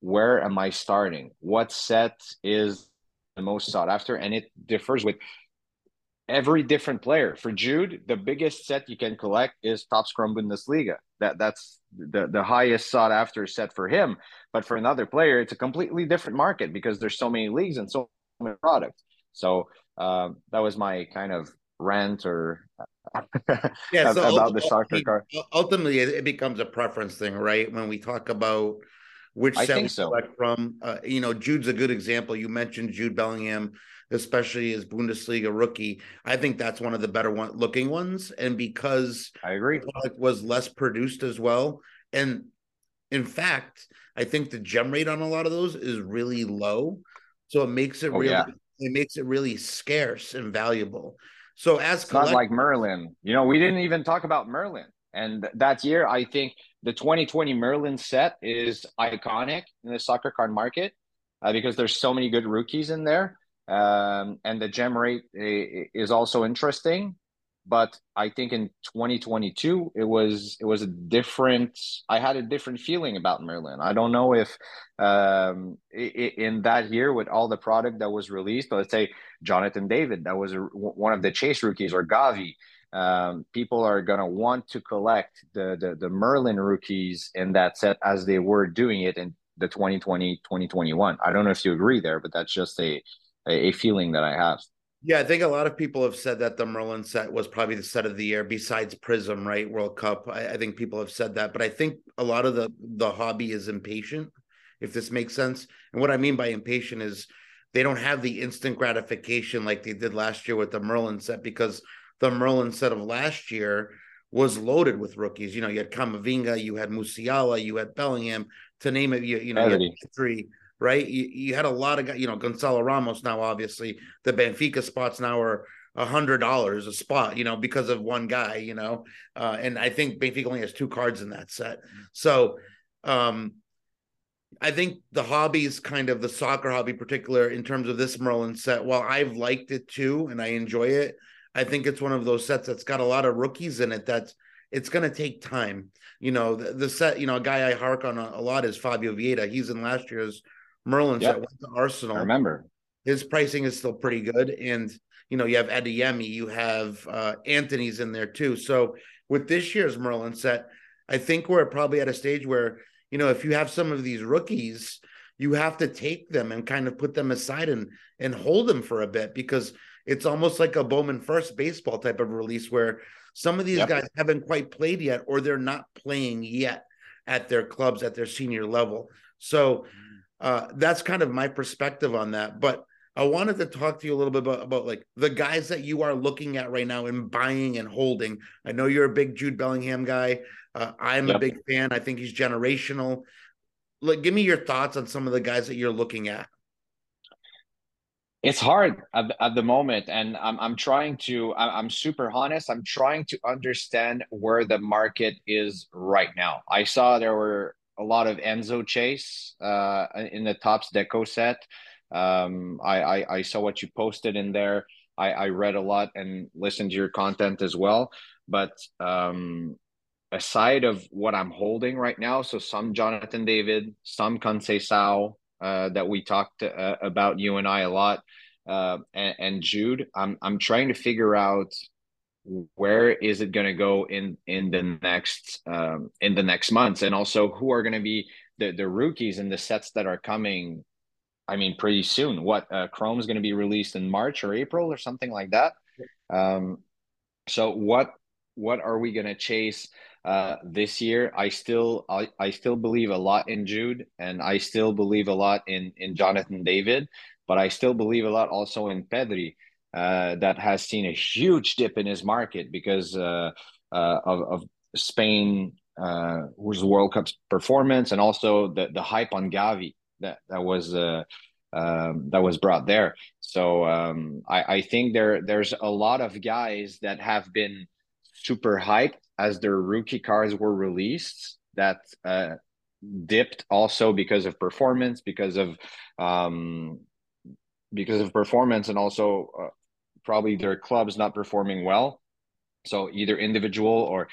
where am I starting? What set is the most sought after? And it differs with every different player. For Jude, the biggest set you can collect is Topps Chrome Bundesliga. That that's the the highest sought after set for him. But for another player, it's a completely different market because there's so many leagues and so many products. So um, that was my kind of rant or yeah, [LAUGHS] so about the soccer card. Ultimately, it becomes a preference thing, right? When we talk about which I we so. from, uh, you know, Jude's a good example. You mentioned Jude Bellingham especially as Bundesliga rookie. I think that's one of the better one looking ones. And because I agree, product was less produced as well. And in fact, I think the gem rate on a lot of those is really low. So it makes it oh, really yeah. it makes it really scarce and valuable. So as it's collect- not like Merlin, you know, we didn't even talk about Merlin. And that year, I think the 2020 Merlin set is iconic in the soccer card market uh, because there's so many good rookies in there. Um, and the gem rate is also interesting. But i think in 2022 it was it was a different i had a different feeling about merlin. I don't know if um, in that year with all the product that was released let's say jonathan david that was one of the chase rookies or gavi um, people are going to want to collect the, the the merlin rookies in that set as they were doing it in the 2020 2021 i don't know if you agree there but that's just a a, feeling that I have. Yeah, I think a lot of people have said that the Merlin set was probably the set of the year besides Prizm, right? World Cup. I, I, think people have said that, but I think a lot of the the hobby is impatient, if this makes sense. And what I mean by impatient is they don't have the instant gratification like they did last year with the Merlin set because the Merlin set of last year was loaded with rookies. You know, you had Camavinga, you had Musiala, you had Bellingham, to name it. You, you know, you three right? You, you had a lot of guys, you know, Gonzalo Ramos now, obviously, the Benfica spots now are a hundred dollars a spot, you know, because of one guy, you know. Uh, and I think Benfica only has two cards in that set. So um I think the hobbies, kind of the soccer hobby, particular in terms of this Merlin set, while I've liked it too and I enjoy it, I think it's one of those sets that's got a lot of rookies in it. That's it's going to take time. You know, the, the, set. You know, a guy I hark on a, a, lot is Fabio Vieira. He's in last year's Merlin yep. set. Went to Arsenal. I remember his pricing is still pretty good, and you know, you have Adeyemi, you have uh, Antony's in there too. So with this year's Merlin set, I think we're probably at a stage where you know, if you have some of these rookies, you have to take them and kind of put them aside and and hold them for a bit because it's almost like a Bowman first baseball type of release where some of these yep. guys haven't quite played yet or they're not playing yet at their clubs at their senior level. So uh, that's kind of my perspective on that. But I wanted to talk to you a little bit about, about like the guys that you are looking at right now and buying and holding. I know you're a big Jude Bellingham guy. Uh, I'm yep. a big fan. I think he's generational. Like, give me your thoughts on some of the guys that you're looking at. It's hard at, at the moment, and I'm I'm trying to. I'm super honest. I'm trying to understand where the market is right now. I saw there were a lot of Enzo Chase uh, in the Topps Deco set. Um, I, I, I saw what you posted in there. I, I read a lot and listened to your content as well. But um, aside of what I'm holding right now, so some Jonathan David, some Conceição uh, that we talked uh, about you and I a lot, uh, and, and Jude, I'm I'm trying to figure out where is it going to go in in the next um, in the next months, and also who are going to be the the rookies and the sets that are coming. I mean, pretty soon. What uh, Chrome is going to be released in March or April or something like that. Um, so what what are we going to chase? Uh, this year. I still I, I still believe a lot in Jude and I still believe a lot in in Jonathan David, but I still believe a lot also in Pedri uh, that has seen a huge dip in his market because uh, uh, of, of Spain uh, was World Cup's performance and also the the hype on Gavi that that was uh, um, that was brought there. So um, I, I think there there's a lot of guys that have been super hyped as their rookie cards were released that uh, dipped also because of performance, because of um, because of performance, and also uh, probably their clubs not performing well. So either individual or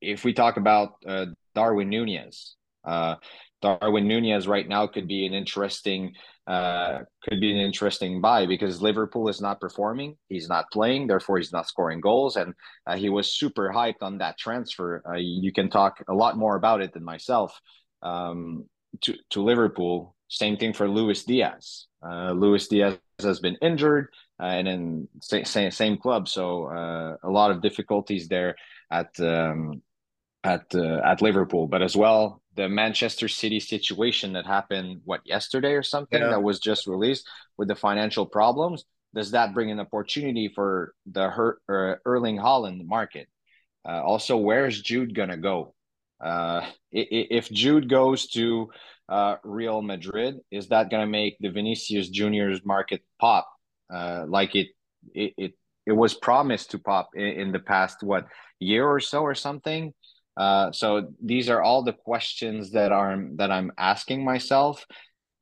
if we talk about uh, Darwin Nunez, uh, Darwin Nunez right now could be an interesting uh, could be an interesting buy because Liverpool is not performing. He's not playing, therefore he's not scoring goals, and uh, he was super hyped on that transfer. Uh, you can talk a lot more about it than myself. Um, to to Liverpool, same thing for Luis Diaz. Uh, Luis Diaz has been injured, uh, and in same same club, so a lot of difficulties there at um, at at Liverpool, but as well the Manchester City situation that happened what yesterday or something yeah. that was just released with the financial problems. Does that bring an opportunity for the Her- uh, Erling Haaland market? Uh, also, where's Jude gonna go? Uh, if Jude goes to uh, Real Madrid, is that gonna make the Vinicius Juniors market pop uh, like it, it it it was promised to pop in, in the past what year or so or something? Uh, so these are all the questions that are that I'm asking myself,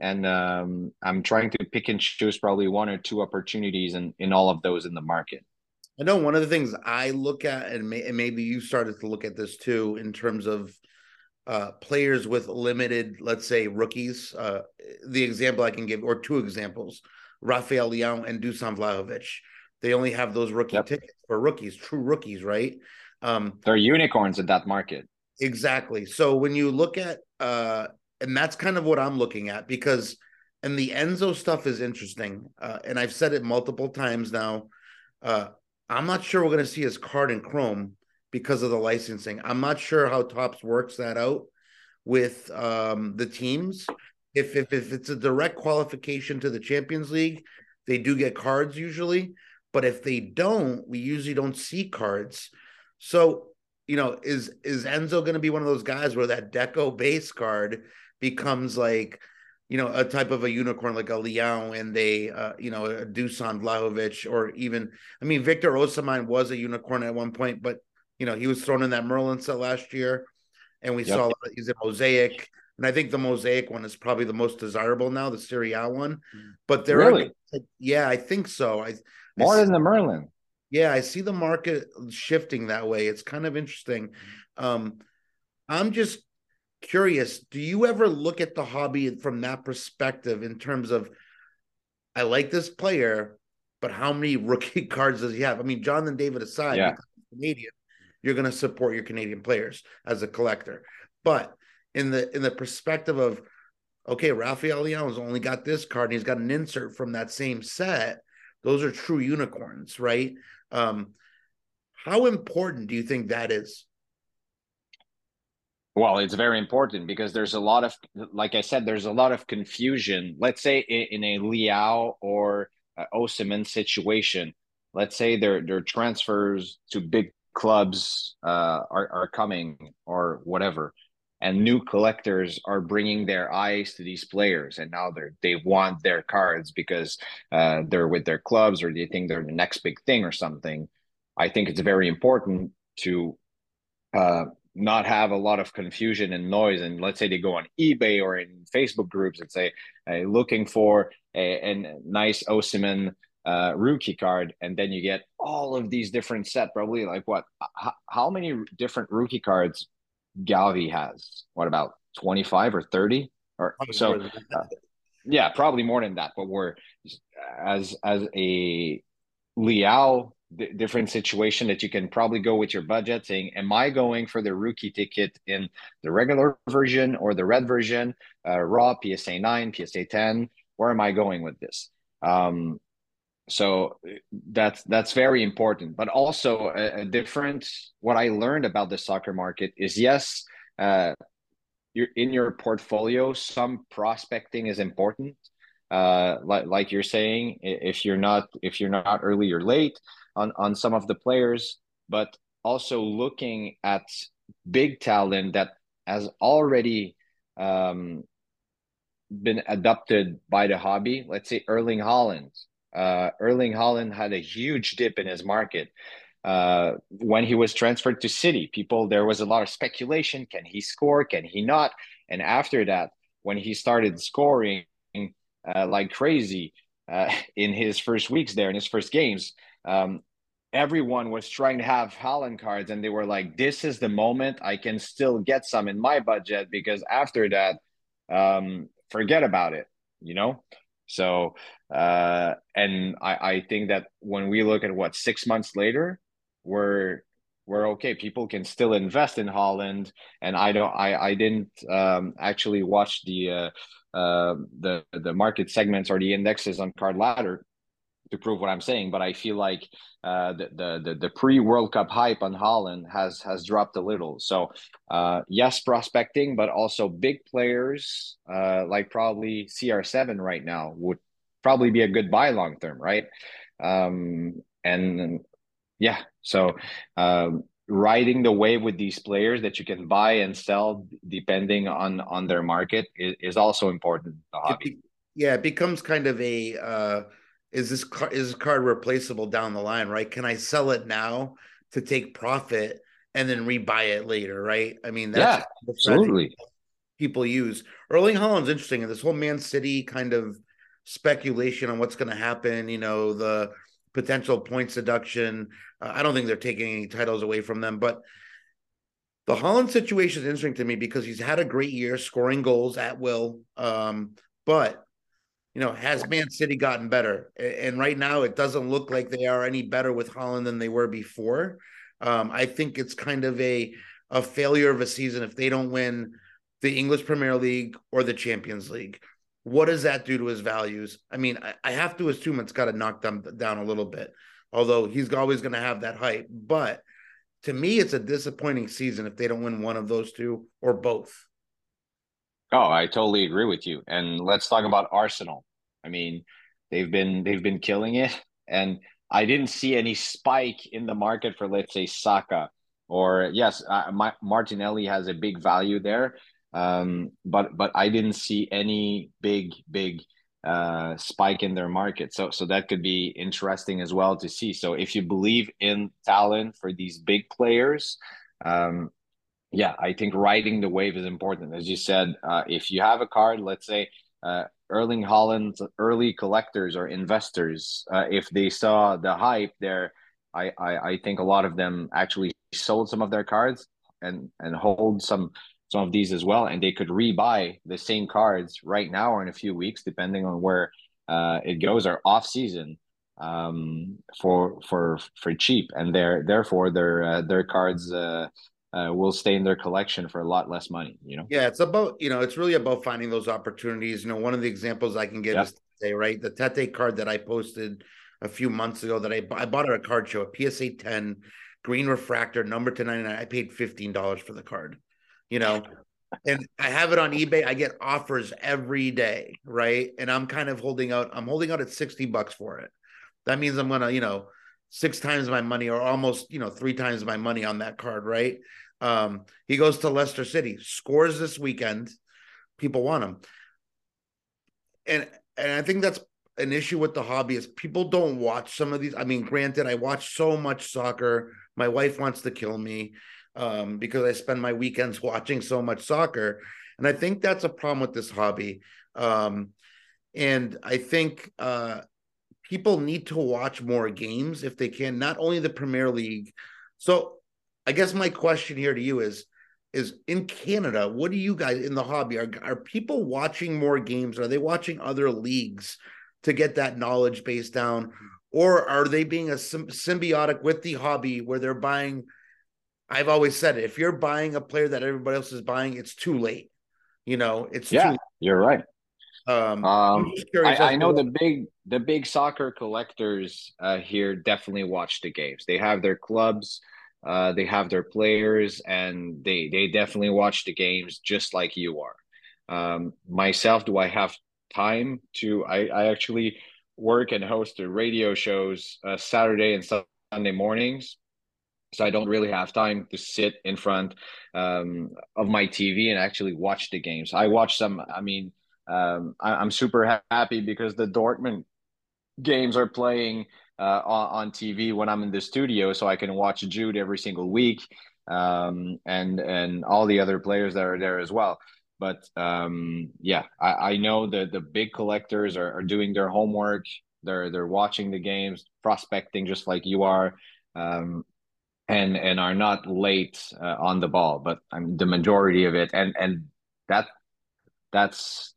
and um, I'm trying to pick and choose probably one or two opportunities in in all of those in the market. I know one of the things I look at, and, may, and maybe you started to look at this too, in terms of uh, players with limited, let's say, rookies. Uh, the example I can give, or two examples: Rafael Leão and Dusan Vlahovic. They only have those rookie yep. tickets for rookies, true rookies, right? Um, They're unicorns in that market. Exactly. So when you look at, uh, and that's kind of what I'm looking at because, and the Enzo stuff is interesting. Uh, and I've said it multiple times now. Uh, I'm not sure we're going to see his card in Chrome because of the licensing. I'm not sure how Topps works that out with um, the teams. If, if if it's a direct qualification to the Champions League, they do get cards usually. But if they don't, we usually don't see cards. So, you know, is is Enzo going to be one of those guys where that Deco base card becomes like you know, a type of a unicorn like a Leão and a, uh, you know, a Dusan Vlahovic, or even, I mean, Victor Osimhen was a unicorn at one point, but, you know, he was thrown in that Merlin set last year. And we yep. saw he's a mosaic. And I think the mosaic one is probably the most desirable now, the Serie A one. But there really? are, yeah, I think so. I more I than the Merlin. Yeah, I see the market shifting that way. It's kind of interesting. Um, I'm just curious do you ever look at the hobby from that perspective in terms of i like this player but how many [LAUGHS] rookie cards does he have i mean jonathan david aside yeah. canadian you're going to support your canadian players as a collector but in the in the perspective of okay rafael leão's only got this card and he's got an insert from that same set those are true unicorns right um how important do you think that is well, it's very important because there's a lot of, like I said, there's a lot of confusion. Let's say in, a Leão or uh, Osimhen situation, let's say their their transfers to big clubs uh, are are coming or whatever, and new collectors are bringing their eyes to these players, and now they they want their cards because uh, they're with their clubs or they think they're the next big thing or something. I think it's very important to uh, not have a lot of confusion and noise. And let's say they go on eBay or in Facebook groups and say, looking for a, a nice Osimhen uh, rookie card. And then you get all of these different set, probably like what, how, how many different rookie cards Gavi has? What about 25 or 30? Or so, uh, yeah, probably more than that. But we're as, as a Leão d- different situation that you can probably go with your budget saying am i going for the rookie ticket in the regular version or the red version uh, raw psa 9 psa 10 where am i going with this um, so that's that's very important but also a, a, different what i learned about the soccer market is yes uh, you're in your portfolio some prospecting is important uh, like, like you're saying if you're not if you're not early or late on on some of the players, but also looking at big talent that has already um, been adopted by the hobby. Let's say Erling Haaland. Uh, Erling Haaland had a huge dip in his market uh, when he was transferred to City. People, there was a lot of speculation: can he score? Can he not? And after that, when he started scoring uh, like crazy uh, [LAUGHS] in his first weeks there, in his first games, um, everyone was trying to have Haaland cards, and they were like, "This is the moment I can still get some in my budget because after that, um, forget about it." You know. So, uh, and I, I think that when we look at what six months later, we're we're okay. People can still invest in Haaland, and I don't. I I didn't um, actually watch the uh, uh, the the market segments or the indexes on Card Ladder to prove what I'm saying, but I feel like uh, the the the, pre World Cup hype on Haaland has has dropped a little. So uh, yes, prospecting, but also big players uh, like probably CR7 right now would probably be a good buy long term, right? Um, and yeah, so um, riding the wave with these players that you can buy and sell depending on on their market is, is also important. It be, yeah, it becomes kind of a uh, is this car is this card replaceable down the line, right? Can I sell it now to take profit and then rebuy it later, right? I mean, that's yeah, absolutely people use. Erling Haaland's interesting, and this whole Man City kind of speculation on what's going to happen. You know, the potential point deduction. Uh, I don't think they're taking any titles away from them, but the Holland situation is interesting to me because he's had a great year scoring goals at will. Um, but you know, has Man City gotten better? And right now, it doesn't look like they are any better with Haaland than they were before. Um, I think it's kind of a a failure of a season if they don't win the English Premier League or the Champions League. What does that do to his values? I mean, I, I have to assume it's got to knock them down a little bit, although he's always going to have that hype. But to me, it's a disappointing season if they don't win one of those two or both. Oh, I totally agree with you. And let's talk about Arsenal. I mean, they've been they've been killing it, and I didn't see any spike in the market for let's say Saka or yes, uh, Martinelli has a big value there. Um, but but I didn't see any big big uh, spike in their market. So so that could be interesting as well to see. So if you believe in talent for these big players, um, yeah, I think riding the wave is important. As you said, uh, if you have a card, let's say uh, Erling Haaland's early collectors or investors, uh, if they saw the hype there, I, I I think a lot of them actually sold some of their cards and and hold some some of these as well, and they could rebuy the same cards right now or in a few weeks, depending on where uh, it goes, or off season um, for for for cheap, and their therefore their uh, their cards uh, uh, will stay in their collection for a lot less money. You know. Yeah, it's about you know it's really about finding those opportunities. You know, one of the examples I can give yep. is Tete, right the Tete card that I posted a few months ago that I I bought at a card show, a PSA ten green refractor number to ninety nine. I paid fifteen dollars for the card you know [LAUGHS] and i have it on ebay i get offers every day right and i'm kind of holding out i'm holding out at 60 bucks for it that means i'm gonna you know six times my money or almost you know three times my money on that card right um he goes to leicester city scores this weekend people want him and and i think that's an issue with the hobby is people don't watch some of these i mean granted i watch so much soccer my wife wants to kill me um, because I spend my weekends [LAUGHS] watching so much soccer. And I think that's a problem with this hobby. Um, and I think uh, people need to watch more games if they can, not only the Premier League. So I guess my question here to you is is in Canada, what do you guys in the hobby are are people watching more games? Are they watching other leagues to get that knowledge base down? Or are they being a symbiotic with the hobby where they're buying I've always said it. If you're buying a player that everybody else is buying, it's too late. You know, it's yeah. Too- you're right. Um, um I, I, know the big the big soccer collectors uh, here definitely watch the games. They have their clubs, uh, they have their players, and they they definitely watch the games just like you are. Um, myself, do I have time to? I I actually work and host the radio shows uh, Saturday and Sunday mornings so I don't really have time to sit in front um, of my TV and actually watch the games. I watch some. I mean, um, I, am super happy because the Dortmund games are playing uh, on, on, TV when I'm in the studio, so I can watch Jude every single week, um, and and all the other players that are there as well. But um, yeah, I, I know that the big collectors are, are doing their homework. They're they're watching the games, prospecting just like you are. Um, and and are not late uh, on the ball but I mean, the majority of it and and that that's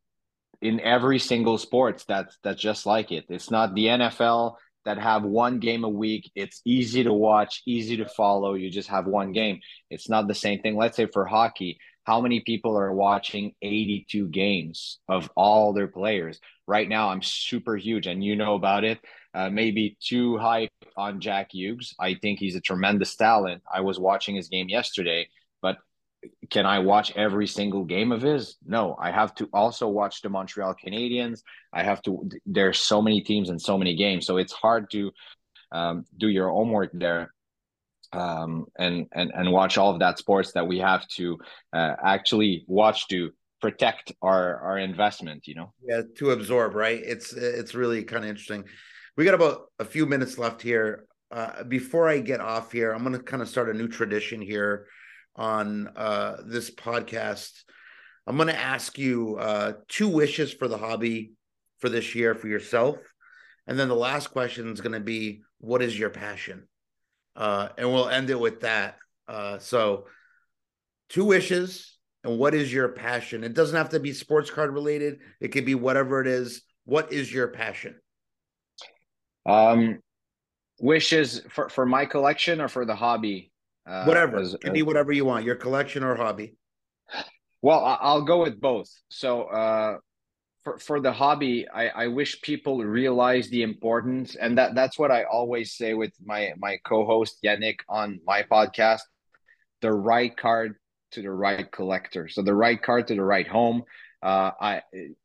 in every single sports that's that's just like it it's not the NFL that have one game a week. It's easy to watch easy to follow. You just have one game. It's not the same thing. Let's say for hockey how many people are watching 82 games of all their players? Right now i'm super huge and you know about it. Uh, maybe too high on Jack Hughes. I think he's a tremendous talent. I was watching his game yesterday, can I watch every single game of his? No, I have to also watch the Montreal Canadiens. I have to. There's so many teams and so many games, so it's hard to um, do your homework there um, and and and watch all of that sports that we have to uh, actually watch to protect our our investment. You know, yeah, to absorb. Right. It's it's really kind of interesting we got about a few minutes left here. Uh, before I get off here, I'm going to kind of start a new tradition here on uh, this podcast. I'm going to ask you uh, two wishes for the hobby for this year for yourself. And then the last question is going to be what is your passion? Uh, and we'll end it with that. Uh, so, two wishes and what is your passion? It doesn't have to be sports card related, it could be whatever it is. What is your passion? Um, wishes for for my collection or for the hobby. Uh, whatever as, it can be whatever you want, your collection or hobby. Well, I'll go with both. So, uh, for for the hobby, I I wish people realize the importance, and that that's what I always say with my my co-host Yannick on my podcast. The right card to the right collector. So the right card to the right home. Uh, I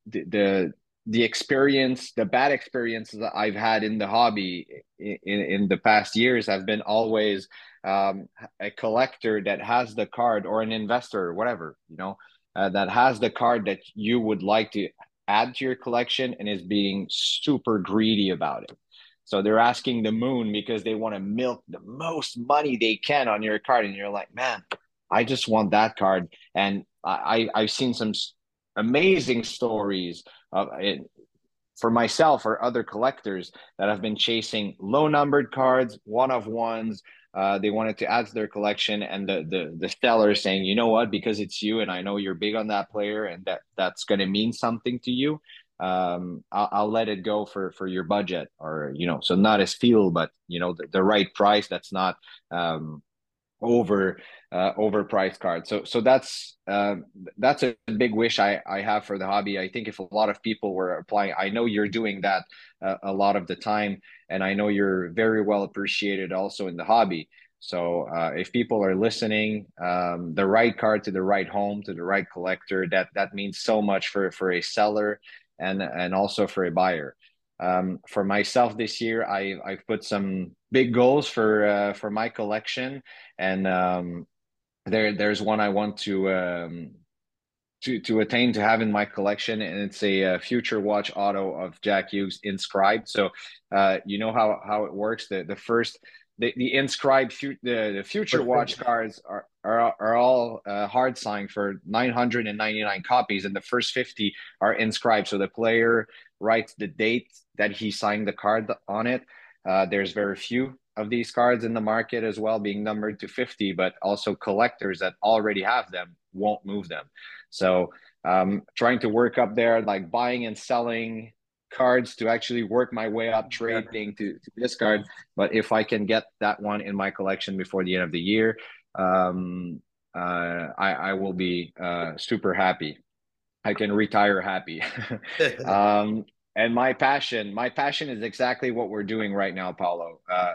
the, the the experience, the bad experiences that I've had in the hobby in, in the past years have been always um, a collector that has the card or an investor or whatever, you know, uh, that has the card that you would like to add to your collection and is being super greedy about it. So they're asking the moon because they want to milk the most money they can on your card, and you're like, man, I just want that card. And I, I have seen some amazing stories of it for myself or other collectors that have been chasing low numbered cards, one of ones. Uh, they wanted to add to their collection, and the the the seller saying, you know what, because it's you, and I know you're big on that player, and that that's going to mean something to you um I'll, I'll, let it go for for your budget or you know so not as fuel but you know the, the right price that's not um over uh overpriced card so so that's uh, that's a big wish i i have for the hobby. I think if a lot of people were applying i know you're doing that uh, a lot of the time and i know you're very well appreciated also in the hobby. So uh, if people are listening, um, the right card to the right home to the right collector that that means so much for for a seller and and also for a buyer. Um, for myself this year, I I've put some big goals for uh, for my collection, and um, there there's one I want to um, to to attain to have in my collection, and it's a, uh, future watch auto of Jack Hughes inscribed. So uh, you know how how it works. The the first the, the inscribed fu- the, the future watch cards are are, are all uh, hard signed for 999 copies and the first 50 are inscribed so the player writes the date that he signed the card on it uh, there's very few of these cards in the market as well being numbered to 50 but also collectors that already have them won't move them so um, trying to work up there like buying and selling cards to actually work my way up trading to, to this card. But if I can get that one in my collection before the end of the year, um, uh, I, I will be uh, super happy. I can retire happy. [LAUGHS] [LAUGHS] um, and my passion, my passion is exactly what we're doing right now, Paulo. Uh,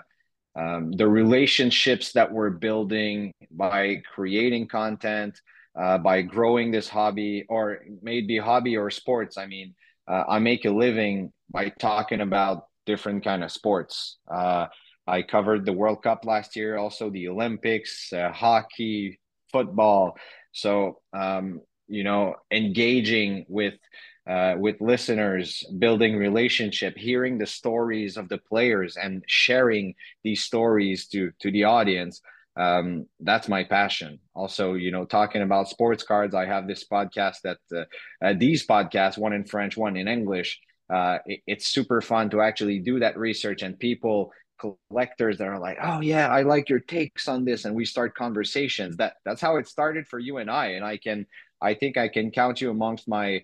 um, the relationships that we're building by creating content, uh, by growing this hobby, or maybe hobby or sports. I mean, uh, I make a living by talking about different kind of sports. Uh, I covered the World Cup last year, also the Olympics, uh, hockey, football. So um, you know, engaging with uh, with listeners, building relationship, hearing the stories of the players, and sharing these stories to to the audience um, that's my passion. Also, you know, talking about sports cards, I have this podcast that uh, uh, these podcasts, one in French, one in English. Uh, it, it's super fun to actually do that research and people collectors that are like, oh yeah, I like your takes on this, and we start conversations. That that's how it started for you and I. And I can, I think I can count you amongst my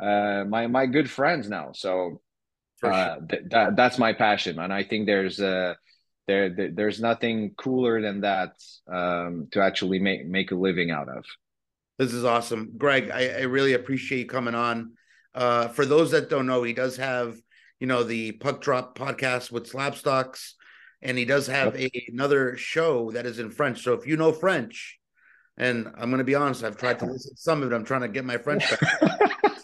uh, my my good friends now. So uh, sure. th- that that's my passion, and I think there's uh there, there there's nothing cooler than that um, to actually make make a living out of. This is awesome, Greg. I, I really appreciate you coming on. Uh, for those that don't know, he does have you know the Puck Drop podcast with Slabstox, and he does have a, another show that is in French. So if you know French, and I'm going to be honest, I've tried to [LAUGHS] listen to some of it. I'm trying to get my French back. [LAUGHS]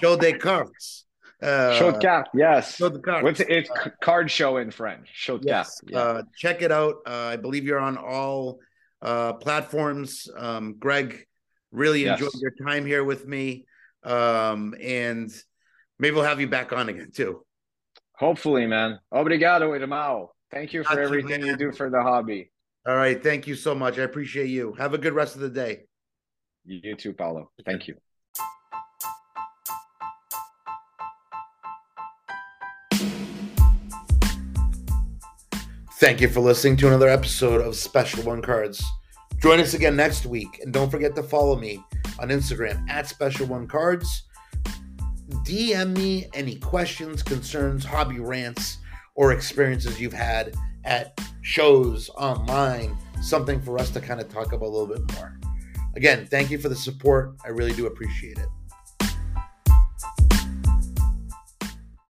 show des cartes. Uh, show de carte, yes. Show de carte. What's it? It's uh, card show in French. Show de yes. Yeah. Uh, check it out. Uh, I believe you're on all uh, platforms. Um, Greg, really yes. enjoyed your time here with me, um, and maybe we'll have you back on again too. Hopefully, man. Obrigado, irmão. Thank you for everything you, you do for the hobby. All right. Thank you so much. I appreciate you. Have a good rest of the day. You too, Paulo. Thank you. Thank you for listening to another episode of Special One Cards. Join us again next week, and don't forget to follow me on Instagram at Special One Cards. DM me any questions, concerns, hobby rants, or experiences you've had at shows online, something for us to kind of talk about a little bit more. Again, thank you for the support. I really do appreciate it.